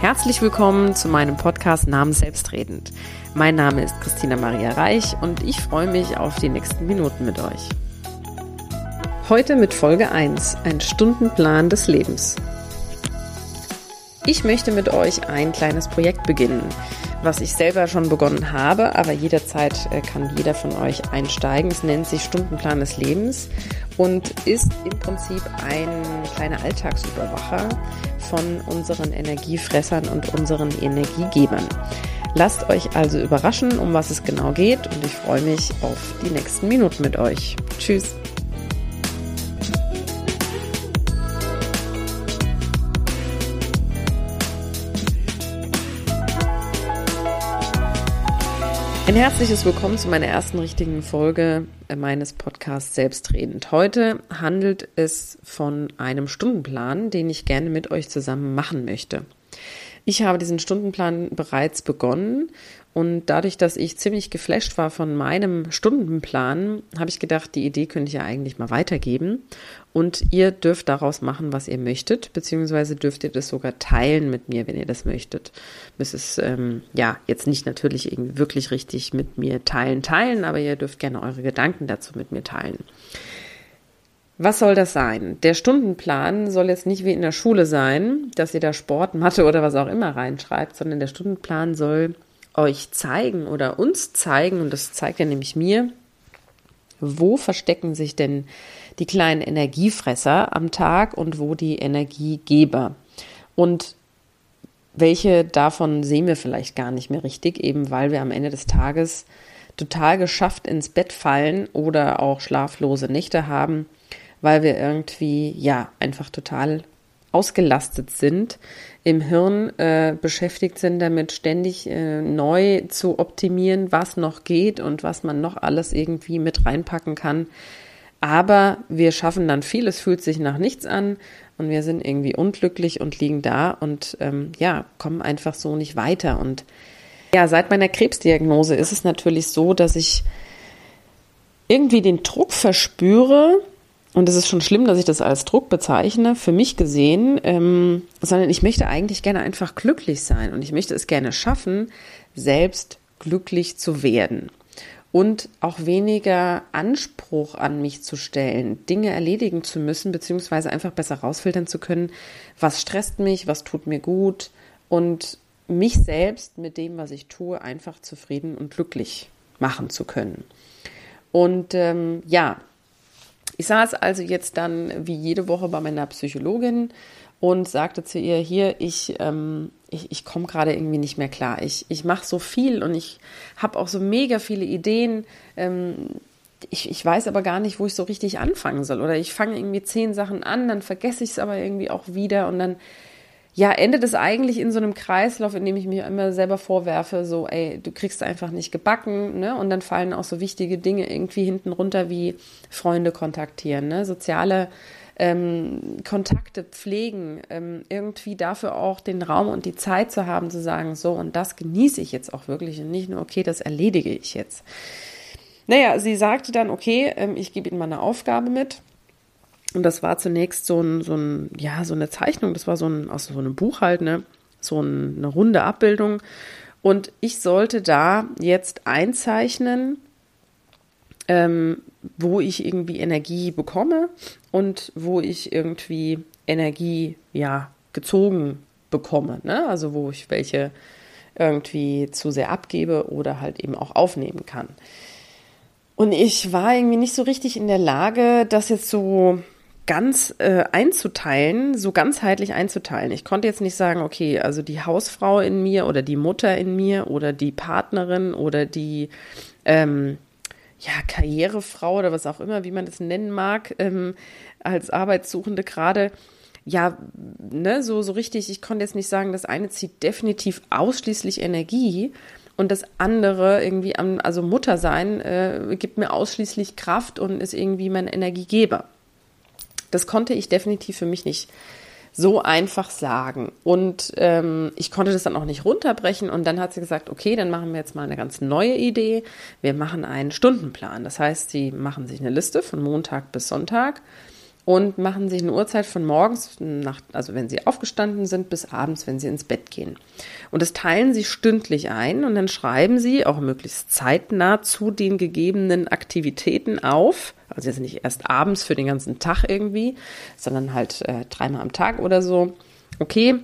Herzlich willkommen zu meinem Podcast Namen Selbstredend. Mein Name ist Christina Maria Reich und ich freue mich auf die nächsten Minuten mit euch. Heute mit Folge 1, ein Stundenplan des Lebens. Ich möchte mit euch ein kleines Projekt beginnen, was ich selber schon begonnen habe, aber jederzeit äh, kann jeder von euch einsteigen. Es nennt sich Stundenplan des Lebens und ist im Prinzip ein kleiner Alltagsüberwacher von unseren Energiefressern und unseren Energiegebern. Lasst euch also überraschen, um was es genau geht und ich freue mich auf die nächsten Minuten mit euch. Tschüss. Ein herzliches Willkommen zu meiner ersten richtigen Folge meines Podcasts Selbstredend. Heute handelt es von einem Stundenplan, den ich gerne mit euch zusammen machen möchte. Ich habe diesen Stundenplan bereits begonnen und dadurch, dass ich ziemlich geflasht war von meinem Stundenplan, habe ich gedacht, die Idee könnte ich ja eigentlich mal weitergeben. Und ihr dürft daraus machen, was ihr möchtet, beziehungsweise dürft ihr das sogar teilen mit mir, wenn ihr das möchtet. Es, ähm, ja, jetzt nicht natürlich irgendwie wirklich richtig mit mir teilen, teilen, aber ihr dürft gerne eure Gedanken dazu mit mir teilen. Was soll das sein? Der Stundenplan soll jetzt nicht wie in der Schule sein, dass ihr da Sport, Mathe oder was auch immer reinschreibt, sondern der Stundenplan soll euch zeigen oder uns zeigen, und das zeigt ja nämlich mir, wo verstecken sich denn die kleinen Energiefresser am Tag und wo die Energiegeber. Und welche davon sehen wir vielleicht gar nicht mehr richtig, eben weil wir am Ende des Tages total geschafft ins Bett fallen oder auch schlaflose Nächte haben, weil wir irgendwie, ja, einfach total ausgelastet sind, im Hirn äh, beschäftigt sind, damit ständig äh, neu zu optimieren, was noch geht und was man noch alles irgendwie mit reinpacken kann. Aber wir schaffen dann viel, es fühlt sich nach nichts an und wir sind irgendwie unglücklich und liegen da und ähm, ja, kommen einfach so nicht weiter. Und ja, seit meiner Krebsdiagnose ist es natürlich so, dass ich irgendwie den Druck verspüre, und es ist schon schlimm, dass ich das als Druck bezeichne, für mich gesehen, ähm, sondern ich möchte eigentlich gerne einfach glücklich sein und ich möchte es gerne schaffen, selbst glücklich zu werden und auch weniger Anspruch an mich zu stellen, Dinge erledigen zu müssen, beziehungsweise einfach besser rausfiltern zu können, was stresst mich, was tut mir gut und mich selbst mit dem, was ich tue, einfach zufrieden und glücklich machen zu können. Und ähm, ja, ich saß also jetzt dann wie jede Woche bei meiner Psychologin und sagte zu ihr, hier, ich, ähm, ich, ich komme gerade irgendwie nicht mehr klar. Ich, ich mache so viel und ich habe auch so mega viele Ideen. Ähm, ich, ich weiß aber gar nicht, wo ich so richtig anfangen soll. Oder ich fange irgendwie zehn Sachen an, dann vergesse ich es aber irgendwie auch wieder und dann ja, endet es eigentlich in so einem Kreislauf, in dem ich mir immer selber vorwerfe, so, ey, du kriegst einfach nicht gebacken, ne? Und dann fallen auch so wichtige Dinge irgendwie hinten runter wie Freunde kontaktieren, ne? Soziale ähm, Kontakte pflegen, ähm, irgendwie dafür auch den Raum und die Zeit zu haben, zu sagen, so, und das genieße ich jetzt auch wirklich und nicht nur, okay, das erledige ich jetzt. Naja, sie sagte dann, okay, ähm, ich gebe Ihnen mal eine Aufgabe mit und das war zunächst so ein, so ein, ja, so eine Zeichnung, das war so ein, aus so einem Buch halt, ne? So ein, eine runde Abbildung. Und ich sollte da jetzt einzeichnen, ähm, wo ich irgendwie Energie bekomme und wo ich irgendwie Energie, ja, gezogen bekomme, ne? Also wo ich welche irgendwie zu sehr abgebe oder halt eben auch aufnehmen kann. Und ich war irgendwie nicht so richtig in der Lage, das jetzt so ganz äh, einzuteilen, so ganzheitlich einzuteilen. Ich konnte jetzt nicht sagen, okay, also die Hausfrau in mir oder die Mutter in mir oder die Partnerin oder die ähm, ja, Karrierefrau oder was auch immer, wie man das nennen mag, ähm, als Arbeitssuchende gerade. Ja, ne, so, so richtig, ich konnte jetzt nicht sagen, das eine zieht definitiv ausschließlich Energie und das andere irgendwie am, also Mutter sein, äh, gibt mir ausschließlich Kraft und ist irgendwie mein Energiegeber. Das konnte ich definitiv für mich nicht so einfach sagen. Und ähm, ich konnte das dann auch nicht runterbrechen. Und dann hat sie gesagt, okay, dann machen wir jetzt mal eine ganz neue Idee. Wir machen einen Stundenplan. Das heißt, sie machen sich eine Liste von Montag bis Sonntag und machen sich eine Uhrzeit von morgens, nach, also wenn sie aufgestanden sind, bis abends, wenn sie ins Bett gehen. Und das teilen sie stündlich ein und dann schreiben sie auch möglichst zeitnah zu den gegebenen Aktivitäten auf. Also jetzt nicht erst abends für den ganzen Tag irgendwie, sondern halt äh, dreimal am Tag oder so. Okay,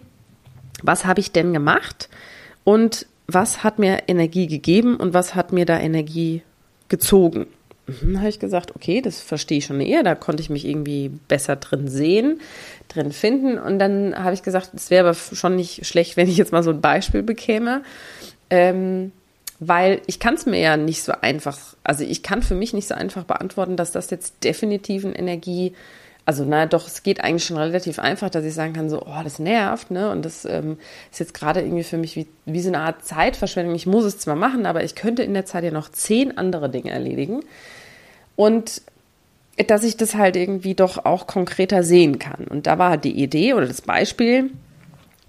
was habe ich denn gemacht und was hat mir Energie gegeben und was hat mir da Energie gezogen? Mhm, habe ich gesagt, okay, das verstehe ich schon eher, da konnte ich mich irgendwie besser drin sehen, drin finden. Und dann habe ich gesagt, es wäre aber schon nicht schlecht, wenn ich jetzt mal so ein Beispiel bekäme. Ähm, weil ich kann es mir ja nicht so einfach, also ich kann für mich nicht so einfach beantworten, dass das jetzt definitiv eine Energie, also na doch, es geht eigentlich schon relativ einfach, dass ich sagen kann, so, oh, das nervt, ne? Und das ähm, ist jetzt gerade irgendwie für mich wie, wie so eine Art Zeitverschwendung. Ich muss es zwar machen, aber ich könnte in der Zeit ja noch zehn andere Dinge erledigen. Und dass ich das halt irgendwie doch auch konkreter sehen kann. Und da war die Idee oder das Beispiel,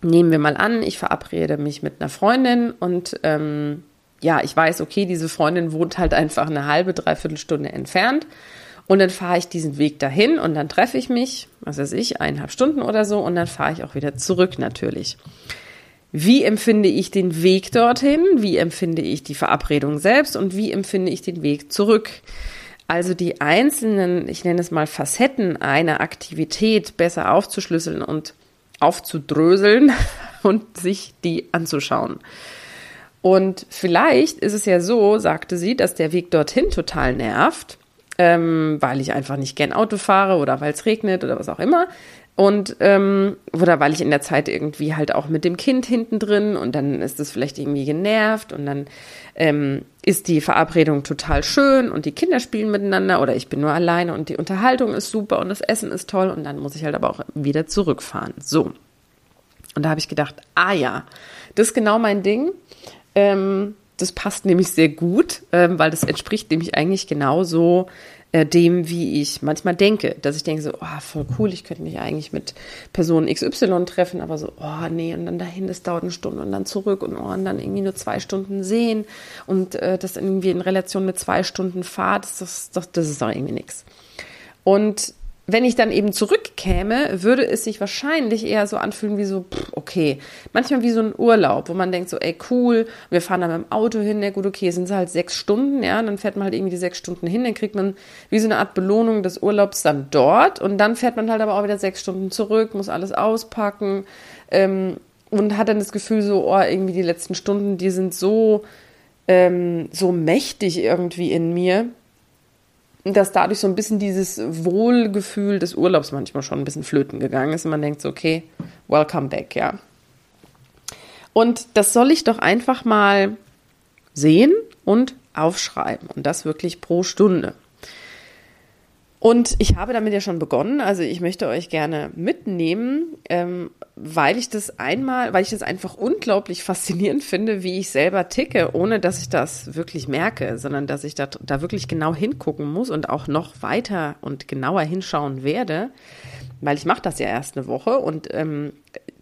nehmen wir mal an, ich verabrede mich mit einer Freundin und ähm, ja, ich weiß, okay, diese Freundin wohnt halt einfach eine halbe, dreiviertel Stunde entfernt. Und dann fahre ich diesen Weg dahin und dann treffe ich mich, was weiß ich, eineinhalb Stunden oder so, und dann fahre ich auch wieder zurück natürlich. Wie empfinde ich den Weg dorthin? Wie empfinde ich die Verabredung selbst? Und wie empfinde ich den Weg zurück? Also die einzelnen, ich nenne es mal Facetten einer Aktivität besser aufzuschlüsseln und aufzudröseln und sich die anzuschauen. Und vielleicht ist es ja so, sagte sie, dass der Weg dorthin total nervt, ähm, weil ich einfach nicht gern Auto fahre oder weil es regnet oder was auch immer. Und ähm, oder weil ich in der Zeit irgendwie halt auch mit dem Kind hinten drin und dann ist es vielleicht irgendwie genervt und dann ähm, ist die Verabredung total schön und die Kinder spielen miteinander oder ich bin nur alleine und die Unterhaltung ist super und das Essen ist toll und dann muss ich halt aber auch wieder zurückfahren. So. Und da habe ich gedacht, ah ja, das ist genau mein Ding. Ähm, das passt nämlich sehr gut, ähm, weil das entspricht nämlich eigentlich genauso äh, dem, wie ich manchmal denke. Dass ich denke so, oh, voll cool, ich könnte mich eigentlich mit Person XY treffen, aber so, oh nee, und dann dahin, das dauert eine Stunde und dann zurück und, oh, und dann irgendwie nur zwei Stunden sehen und äh, das irgendwie in Relation mit zwei Stunden Fahrt, das, das, das ist doch irgendwie nichts. Und wenn ich dann eben zurückkäme, würde es sich wahrscheinlich eher so anfühlen wie so, pff, okay, manchmal wie so ein Urlaub, wo man denkt so, ey, cool, wir fahren dann mit dem Auto hin, ja gut, okay, sind es halt sechs Stunden, ja, dann fährt man halt irgendwie die sechs Stunden hin, dann kriegt man wie so eine Art Belohnung des Urlaubs dann dort und dann fährt man halt aber auch wieder sechs Stunden zurück, muss alles auspacken ähm, und hat dann das Gefühl so, oh, irgendwie die letzten Stunden, die sind so, ähm, so mächtig irgendwie in mir, dass dadurch so ein bisschen dieses Wohlgefühl des Urlaubs manchmal schon ein bisschen flöten gegangen ist und man denkt so, okay, welcome back, ja. Und das soll ich doch einfach mal sehen und aufschreiben und das wirklich pro Stunde. Und ich habe damit ja schon begonnen. Also ich möchte euch gerne mitnehmen, ähm, weil ich das einmal, weil ich das einfach unglaublich faszinierend finde, wie ich selber ticke, ohne dass ich das wirklich merke, sondern dass ich da, da wirklich genau hingucken muss und auch noch weiter und genauer hinschauen werde, weil ich mache das ja erst eine Woche und ähm,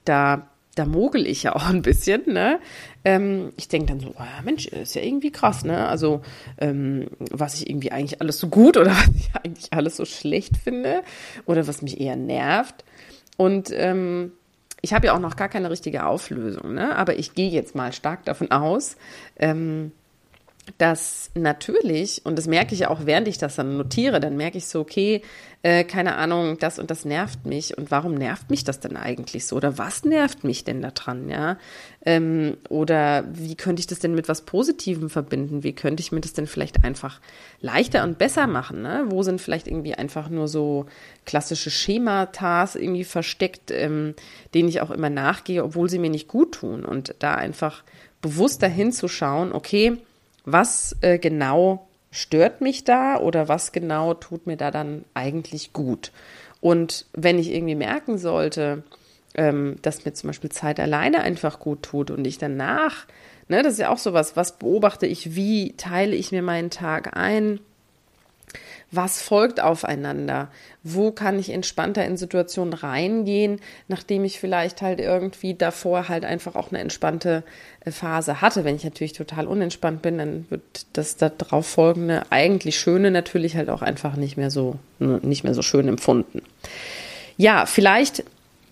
da da mogel ich ja auch ein bisschen, ne? Ähm, ich denke dann so, oh, Mensch, ist ja irgendwie krass, ne? Also, ähm, was ich irgendwie eigentlich alles so gut oder was ich eigentlich alles so schlecht finde oder was mich eher nervt. Und ähm, ich habe ja auch noch gar keine richtige Auflösung, ne? Aber ich gehe jetzt mal stark davon aus, ähm, dass natürlich, und das merke ich auch, während ich das dann notiere, dann merke ich so, okay, äh, keine Ahnung, das und das nervt mich. Und warum nervt mich das denn eigentlich so? Oder was nervt mich denn daran, ja? Ähm, oder wie könnte ich das denn mit was Positivem verbinden? Wie könnte ich mir das denn vielleicht einfach leichter und besser machen? Ne? Wo sind vielleicht irgendwie einfach nur so klassische Schematas irgendwie versteckt, ähm, denen ich auch immer nachgehe, obwohl sie mir nicht gut tun? Und da einfach bewusster hinzuschauen, okay, was äh, genau stört mich da oder was genau tut mir da dann eigentlich gut. Und wenn ich irgendwie merken sollte, ähm, dass mir zum Beispiel Zeit alleine einfach gut tut und ich danach, ne, das ist ja auch sowas, was beobachte ich, wie teile ich mir meinen Tag ein, was folgt aufeinander? Wo kann ich entspannter in Situationen reingehen, nachdem ich vielleicht halt irgendwie davor halt einfach auch eine entspannte äh, Phase hatte? Wenn ich natürlich total unentspannt bin, dann wird das darauf folgende eigentlich Schöne natürlich halt auch einfach nicht mehr so, nicht mehr so schön empfunden. Ja, vielleicht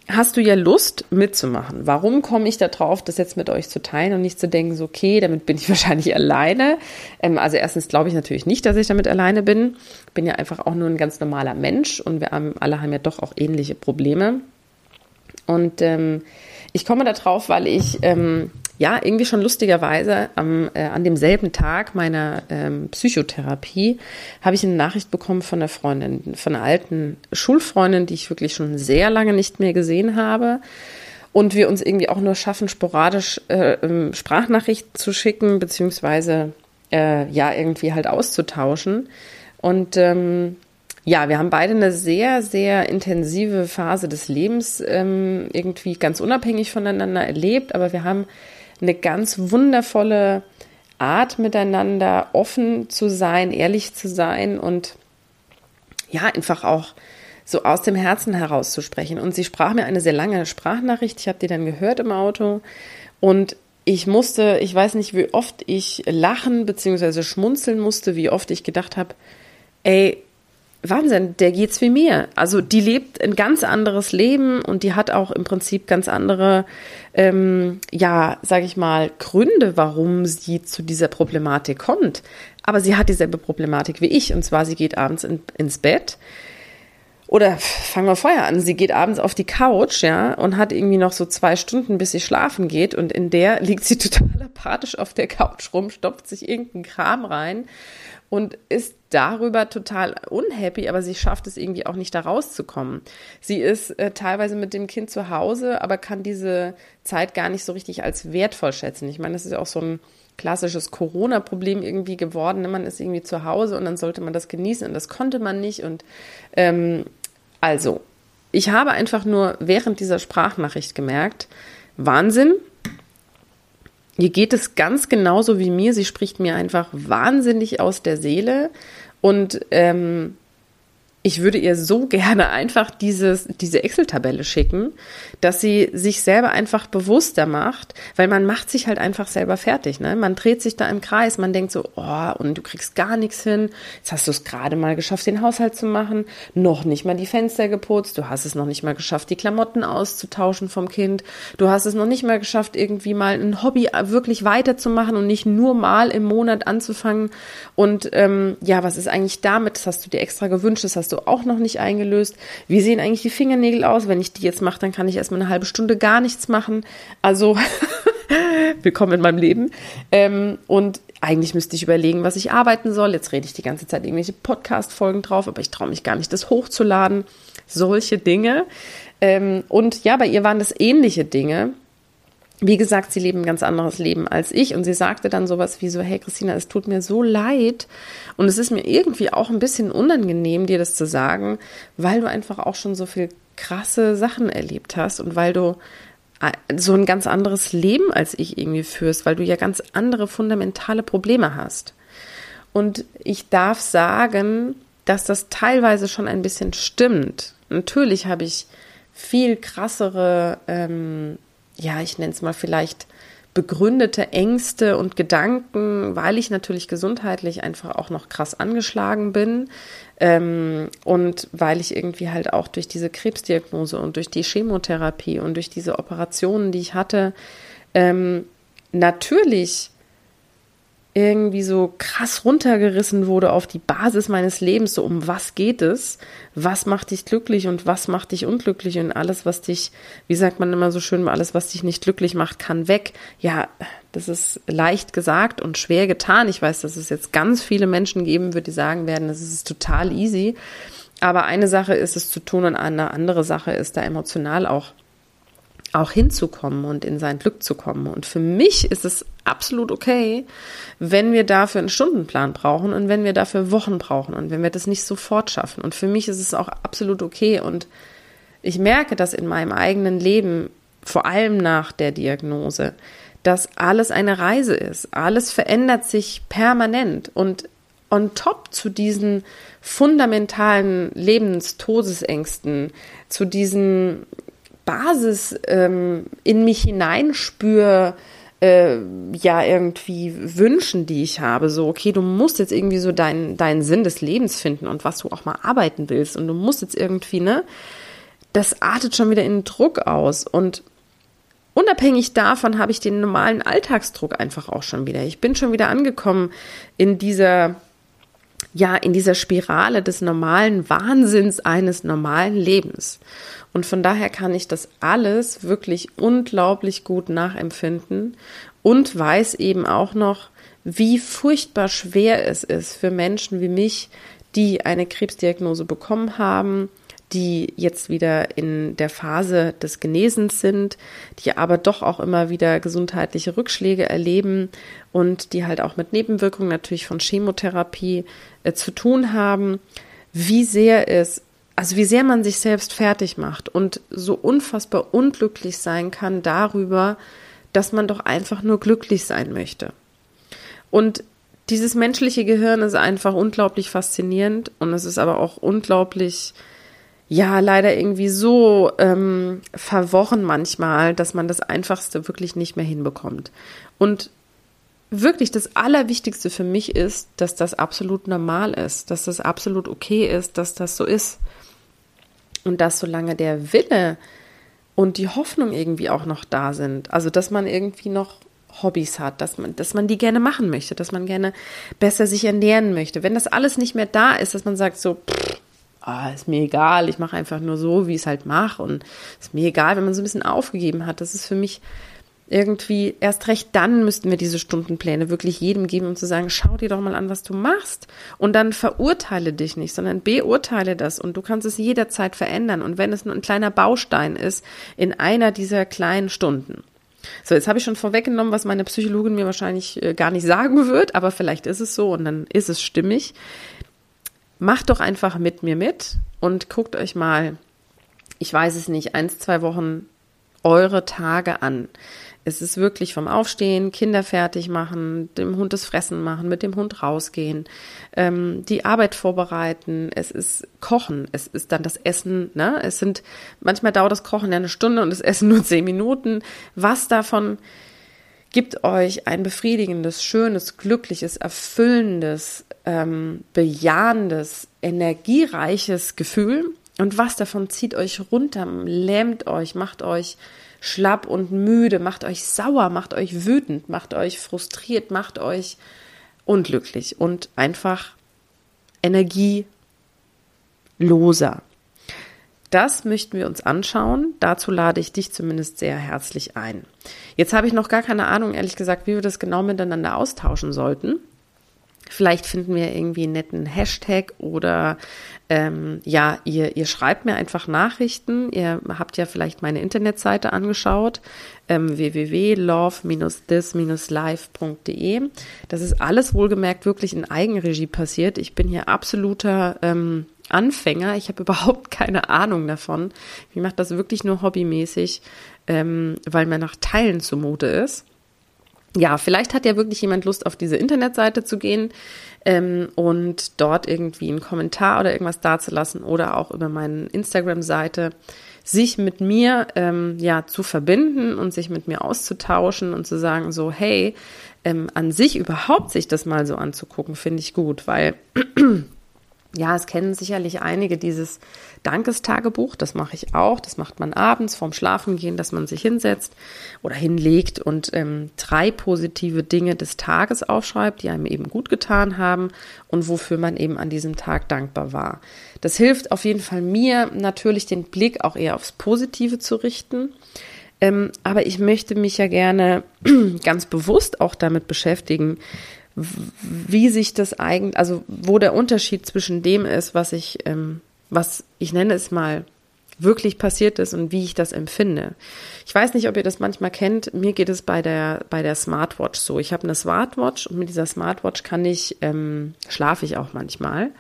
hast du ja Lust mitzumachen. Warum komme ich da drauf, das jetzt mit euch zu teilen und nicht zu denken, so, okay, damit bin ich wahrscheinlich alleine. Ähm, also erstens glaube ich natürlich nicht, dass ich damit alleine bin. Bin ja einfach auch nur ein ganz normaler Mensch und wir alle haben ja doch auch ähnliche Probleme. Und ähm, ich komme da drauf, weil ich ähm, ja, irgendwie schon lustigerweise am, äh, an demselben Tag meiner ähm, Psychotherapie habe ich eine Nachricht bekommen von einer Freundin, von einer alten Schulfreundin, die ich wirklich schon sehr lange nicht mehr gesehen habe. Und wir uns irgendwie auch nur schaffen, sporadisch äh, ähm, Sprachnachrichten zu schicken, beziehungsweise äh, ja, irgendwie halt auszutauschen. Und ähm, ja, wir haben beide eine sehr, sehr intensive Phase des Lebens ähm, irgendwie ganz unabhängig voneinander erlebt, aber wir haben eine ganz wundervolle Art miteinander offen zu sein, ehrlich zu sein und ja, einfach auch so aus dem Herzen heraus zu sprechen. Und sie sprach mir eine sehr lange Sprachnachricht. Ich habe die dann gehört im Auto und ich musste, ich weiß nicht, wie oft ich lachen bzw. schmunzeln musste, wie oft ich gedacht habe, ey, Wahnsinn, der geht's wie mir. Also die lebt ein ganz anderes Leben und die hat auch im Prinzip ganz andere, ähm, ja, sage ich mal, Gründe, warum sie zu dieser Problematik kommt. Aber sie hat dieselbe Problematik wie ich und zwar sie geht abends in, ins Bett. Oder fangen wir vorher an, sie geht abends auf die Couch, ja, und hat irgendwie noch so zwei Stunden, bis sie schlafen geht. Und in der liegt sie total apathisch auf der Couch rum, stopft sich irgendeinen Kram rein und ist darüber total unhappy, aber sie schafft es irgendwie auch nicht da rauszukommen. Sie ist äh, teilweise mit dem Kind zu Hause, aber kann diese Zeit gar nicht so richtig als wertvoll schätzen. Ich meine, das ist ja auch so ein klassisches Corona-Problem irgendwie geworden. Ne? Man ist irgendwie zu Hause und dann sollte man das genießen und das konnte man nicht. Und ähm, also, ich habe einfach nur während dieser Sprachnachricht gemerkt, Wahnsinn, Ihr geht es ganz genauso wie mir. Sie spricht mir einfach wahnsinnig aus der Seele. Und ähm, ich würde ihr so gerne einfach dieses, diese Excel-Tabelle schicken, dass sie sich selber einfach bewusster macht, weil man macht sich halt einfach selber fertig. Ne? Man dreht sich da im Kreis, man denkt so, oh, und du kriegst gar nichts hin. Jetzt hast du es gerade mal geschafft, den Haushalt zu machen, noch nicht mal die Fenster geputzt, du hast es noch nicht mal geschafft, die Klamotten auszutauschen vom Kind, du hast es noch nicht mal geschafft, irgendwie mal ein Hobby wirklich weiterzumachen und nicht nur mal im Monat anzufangen. Und ähm, ja, was ist eigentlich damit? Das hast du dir extra gewünscht, das hast du auch noch nicht eingelöst. Wie sehen eigentlich die Fingernägel aus? Wenn ich die jetzt mache, dann kann ich erstmal eine halbe Stunde gar nichts machen. Also willkommen in meinem Leben. Ähm, und eigentlich müsste ich überlegen, was ich arbeiten soll. Jetzt rede ich die ganze Zeit irgendwelche Podcast-Folgen drauf, aber ich traue mich gar nicht, das hochzuladen. Solche Dinge. Ähm, und ja, bei ihr waren das ähnliche Dinge wie gesagt, sie leben ein ganz anderes Leben als ich. Und sie sagte dann sowas wie so, hey Christina, es tut mir so leid. Und es ist mir irgendwie auch ein bisschen unangenehm, dir das zu sagen, weil du einfach auch schon so viel krasse Sachen erlebt hast und weil du äh, so ein ganz anderes Leben als ich irgendwie führst, weil du ja ganz andere fundamentale Probleme hast. Und ich darf sagen, dass das teilweise schon ein bisschen stimmt. Natürlich habe ich viel krassere ähm, ja, ich nenne es mal vielleicht begründete Ängste und Gedanken, weil ich natürlich gesundheitlich einfach auch noch krass angeschlagen bin ähm, und weil ich irgendwie halt auch durch diese Krebsdiagnose und durch die Chemotherapie und durch diese Operationen, die ich hatte, ähm, natürlich irgendwie so krass runtergerissen wurde auf die Basis meines Lebens, so um was geht es, was macht dich glücklich und was macht dich unglücklich und alles, was dich, wie sagt man immer so schön, alles, was dich nicht glücklich macht, kann weg. Ja, das ist leicht gesagt und schwer getan. Ich weiß, dass es jetzt ganz viele Menschen geben wird, die sagen werden, das ist total easy. Aber eine Sache ist es zu tun und eine andere Sache ist da emotional auch auch hinzukommen und in sein Glück zu kommen. Und für mich ist es absolut okay, wenn wir dafür einen Stundenplan brauchen und wenn wir dafür Wochen brauchen und wenn wir das nicht sofort schaffen. Und für mich ist es auch absolut okay. Und ich merke das in meinem eigenen Leben, vor allem nach der Diagnose, dass alles eine Reise ist. Alles verändert sich permanent. Und on top zu diesen fundamentalen Lebenstodesängsten, zu diesen Basis ähm, in mich hineinspür, äh, ja, irgendwie Wünschen, die ich habe. So, okay, du musst jetzt irgendwie so deinen, deinen Sinn des Lebens finden und was du auch mal arbeiten willst. Und du musst jetzt irgendwie, ne, das artet schon wieder in Druck aus. Und unabhängig davon habe ich den normalen Alltagsdruck einfach auch schon wieder. Ich bin schon wieder angekommen in dieser ja, in dieser Spirale des normalen Wahnsinns eines normalen Lebens. Und von daher kann ich das alles wirklich unglaublich gut nachempfinden und weiß eben auch noch, wie furchtbar schwer es ist für Menschen wie mich, die eine Krebsdiagnose bekommen haben, die jetzt wieder in der Phase des Genesens sind, die aber doch auch immer wieder gesundheitliche Rückschläge erleben und die halt auch mit Nebenwirkungen natürlich von Chemotherapie äh, zu tun haben, wie sehr es, also wie sehr man sich selbst fertig macht und so unfassbar unglücklich sein kann darüber, dass man doch einfach nur glücklich sein möchte. Und dieses menschliche Gehirn ist einfach unglaublich faszinierend und es ist aber auch unglaublich ja leider irgendwie so ähm, verworren manchmal, dass man das Einfachste wirklich nicht mehr hinbekommt. Und wirklich das Allerwichtigste für mich ist, dass das absolut normal ist, dass das absolut okay ist, dass das so ist. Und dass solange der Wille und die Hoffnung irgendwie auch noch da sind, also dass man irgendwie noch Hobbys hat, dass man, dass man die gerne machen möchte, dass man gerne besser sich ernähren möchte. Wenn das alles nicht mehr da ist, dass man sagt so, pff, ah, ist mir egal, ich mache einfach nur so, wie ich es halt mache. Und ist mir egal, wenn man so ein bisschen aufgegeben hat. Das ist für mich irgendwie erst recht dann müssten wir diese Stundenpläne wirklich jedem geben, um zu sagen, schau dir doch mal an, was du machst. Und dann verurteile dich nicht, sondern beurteile das. Und du kannst es jederzeit verändern. Und wenn es nur ein kleiner Baustein ist in einer dieser kleinen Stunden. So, jetzt habe ich schon vorweggenommen, was meine Psychologin mir wahrscheinlich äh, gar nicht sagen wird, aber vielleicht ist es so und dann ist es stimmig macht doch einfach mit mir mit und guckt euch mal, ich weiß es nicht, eins, zwei Wochen eure Tage an. Es ist wirklich vom Aufstehen, Kinder fertig machen, dem Hund das Fressen machen, mit dem Hund rausgehen, ähm, die Arbeit vorbereiten, es ist Kochen, es ist dann das Essen, ne? Es sind, manchmal dauert das Kochen ja eine Stunde und das Essen nur zehn Minuten. Was davon gibt euch ein befriedigendes, schönes, glückliches, erfüllendes, ähm, bejahendes, energiereiches Gefühl. Und was davon zieht euch runter, lähmt euch, macht euch schlapp und müde, macht euch sauer, macht euch wütend, macht euch frustriert, macht euch unglücklich und einfach energieloser. Das möchten wir uns anschauen. Dazu lade ich dich zumindest sehr herzlich ein. Jetzt habe ich noch gar keine Ahnung, ehrlich gesagt, wie wir das genau miteinander austauschen sollten. Vielleicht finden wir irgendwie einen netten Hashtag oder ähm, ja, ihr, ihr schreibt mir einfach Nachrichten. Ihr habt ja vielleicht meine Internetseite angeschaut, ähm, www.love-this-live.de. Das ist alles wohlgemerkt wirklich in Eigenregie passiert. Ich bin hier absoluter ähm, Anfänger. Ich habe überhaupt keine Ahnung davon. Ich mache das wirklich nur hobbymäßig, ähm, weil mir nach Teilen zumute ist ja, vielleicht hat ja wirklich jemand Lust, auf diese Internetseite zu gehen ähm, und dort irgendwie einen Kommentar oder irgendwas dazulassen oder auch über meine Instagram-Seite sich mit mir ähm, ja zu verbinden und sich mit mir auszutauschen und zu sagen so hey ähm, an sich überhaupt sich das mal so anzugucken finde ich gut weil ja, es kennen sicherlich einige dieses Dankestagebuch, das mache ich auch. Das macht man abends vorm Schlafengehen, dass man sich hinsetzt oder hinlegt und ähm, drei positive Dinge des Tages aufschreibt, die einem eben gut getan haben und wofür man eben an diesem Tag dankbar war. Das hilft auf jeden Fall mir natürlich den Blick auch eher aufs Positive zu richten. Ähm, aber ich möchte mich ja gerne ganz bewusst auch damit beschäftigen, wie sich das eigentlich, also wo der Unterschied zwischen dem ist, was ich, ähm, was ich nenne es mal wirklich passiert ist und wie ich das empfinde. Ich weiß nicht, ob ihr das manchmal kennt. Mir geht es bei der bei der Smartwatch so. Ich habe eine Smartwatch und mit dieser Smartwatch kann ich ähm, schlafe ich auch manchmal.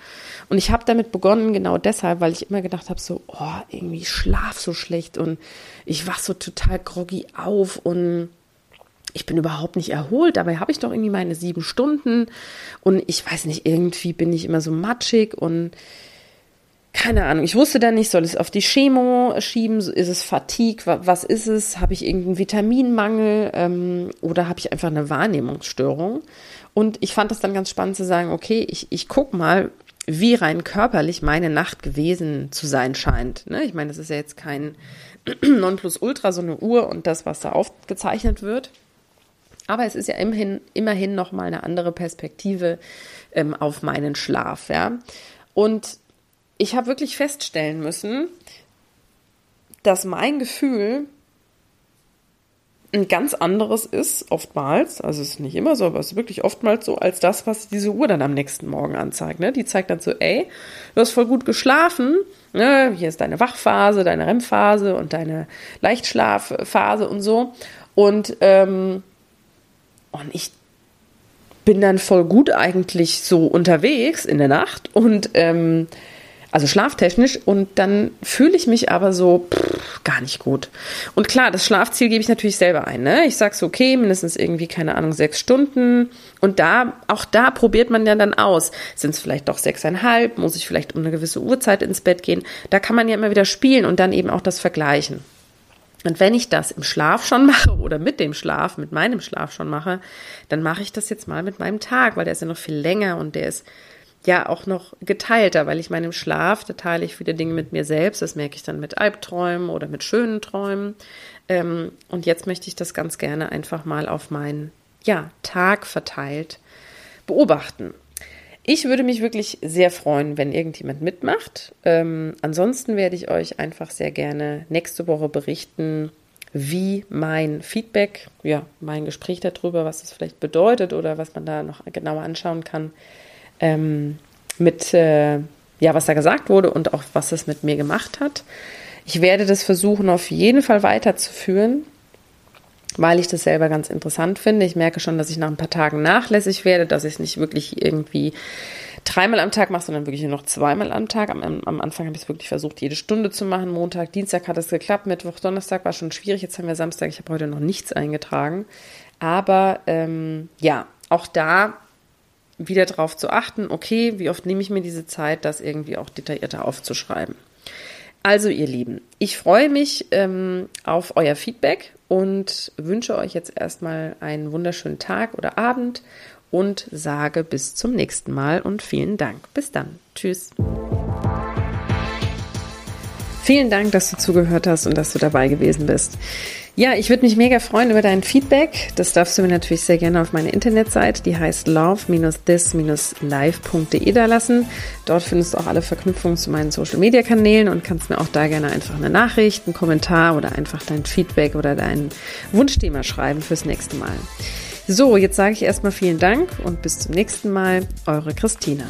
Und ich habe damit begonnen genau deshalb, weil ich immer gedacht habe so, oh irgendwie schlaf so schlecht und ich wach so total groggy auf und ich bin überhaupt nicht erholt, dabei habe ich doch irgendwie meine sieben Stunden und ich weiß nicht, irgendwie bin ich immer so matschig und keine Ahnung, ich wusste dann nicht, soll es auf die Chemo schieben, ist es Fatigue, was ist es, habe ich irgendeinen Vitaminmangel ähm, oder habe ich einfach eine Wahrnehmungsstörung? Und ich fand das dann ganz spannend zu sagen, okay, ich, ich guck mal, wie rein körperlich meine Nacht gewesen zu sein scheint. Ne? Ich meine, das ist ja jetzt kein Nonplusultra, so eine Uhr und das, was da aufgezeichnet wird. Aber es ist ja immerhin, immerhin nochmal eine andere Perspektive ähm, auf meinen Schlaf, ja. Und ich habe wirklich feststellen müssen, dass mein Gefühl ein ganz anderes ist, oftmals, also es ist nicht immer so, aber es ist wirklich oftmals so, als das, was diese Uhr dann am nächsten Morgen anzeigt. Ne? Die zeigt dann so, ey, du hast voll gut geschlafen, ne? hier ist deine Wachphase, deine REM-Phase und deine Leichtschlafphase und so. Und, ähm, und ich bin dann voll gut eigentlich so unterwegs in der Nacht und ähm, also schlaftechnisch und dann fühle ich mich aber so pff, gar nicht gut. Und klar, das Schlafziel gebe ich natürlich selber ein. Ne? Ich sage so, okay, mindestens irgendwie, keine Ahnung, sechs Stunden. Und da, auch da probiert man ja dann aus. Sind es vielleicht doch sechseinhalb? Muss ich vielleicht um eine gewisse Uhrzeit ins Bett gehen? Da kann man ja immer wieder spielen und dann eben auch das vergleichen. Und wenn ich das im Schlaf schon mache oder mit dem Schlaf, mit meinem Schlaf schon mache, dann mache ich das jetzt mal mit meinem Tag, weil der ist ja noch viel länger und der ist ja auch noch geteilter, weil ich meine, im Schlaf, da teile ich viele Dinge mit mir selbst. Das merke ich dann mit Albträumen oder mit schönen Träumen. Ähm, und jetzt möchte ich das ganz gerne einfach mal auf meinen ja, Tag verteilt beobachten. Ich würde mich wirklich sehr freuen, wenn irgendjemand mitmacht. Ähm, ansonsten werde ich euch einfach sehr gerne nächste Woche berichten, wie mein Feedback, ja, mein Gespräch darüber, was das vielleicht bedeutet oder was man da noch genauer anschauen kann, ähm, mit, äh, ja, was da gesagt wurde und auch was es mit mir gemacht hat. Ich werde das versuchen, auf jeden Fall weiterzuführen, weil ich das selber ganz interessant finde. Ich merke schon, dass ich nach ein paar Tagen nachlässig werde, dass ich es nicht wirklich irgendwie dreimal am Tag mache, sondern wirklich nur noch zweimal am Tag. Am, am Anfang habe ich es wirklich versucht, jede Stunde zu machen. Montag, Dienstag hat es geklappt, Mittwoch, Donnerstag war schon schwierig. Jetzt haben wir Samstag, ich habe heute noch nichts eingetragen. Aber ähm, ja, auch da wieder darauf zu achten, okay, wie oft nehme ich mir diese Zeit, das irgendwie auch detaillierter aufzuschreiben. Also ihr Lieben, ich freue mich ähm, auf euer Feedback und wünsche euch jetzt erstmal einen wunderschönen Tag oder Abend und sage bis zum nächsten Mal und vielen Dank. Bis dann. Tschüss. Vielen Dank, dass du zugehört hast und dass du dabei gewesen bist. Ja, ich würde mich mega freuen über dein Feedback. Das darfst du mir natürlich sehr gerne auf meine Internetseite, die heißt love-this-live.de da lassen. Dort findest du auch alle Verknüpfungen zu meinen Social Media Kanälen und kannst mir auch da gerne einfach eine Nachricht, einen Kommentar oder einfach dein Feedback oder dein Wunschthema schreiben fürs nächste Mal. So, jetzt sage ich erstmal vielen Dank und bis zum nächsten Mal. Eure Christina.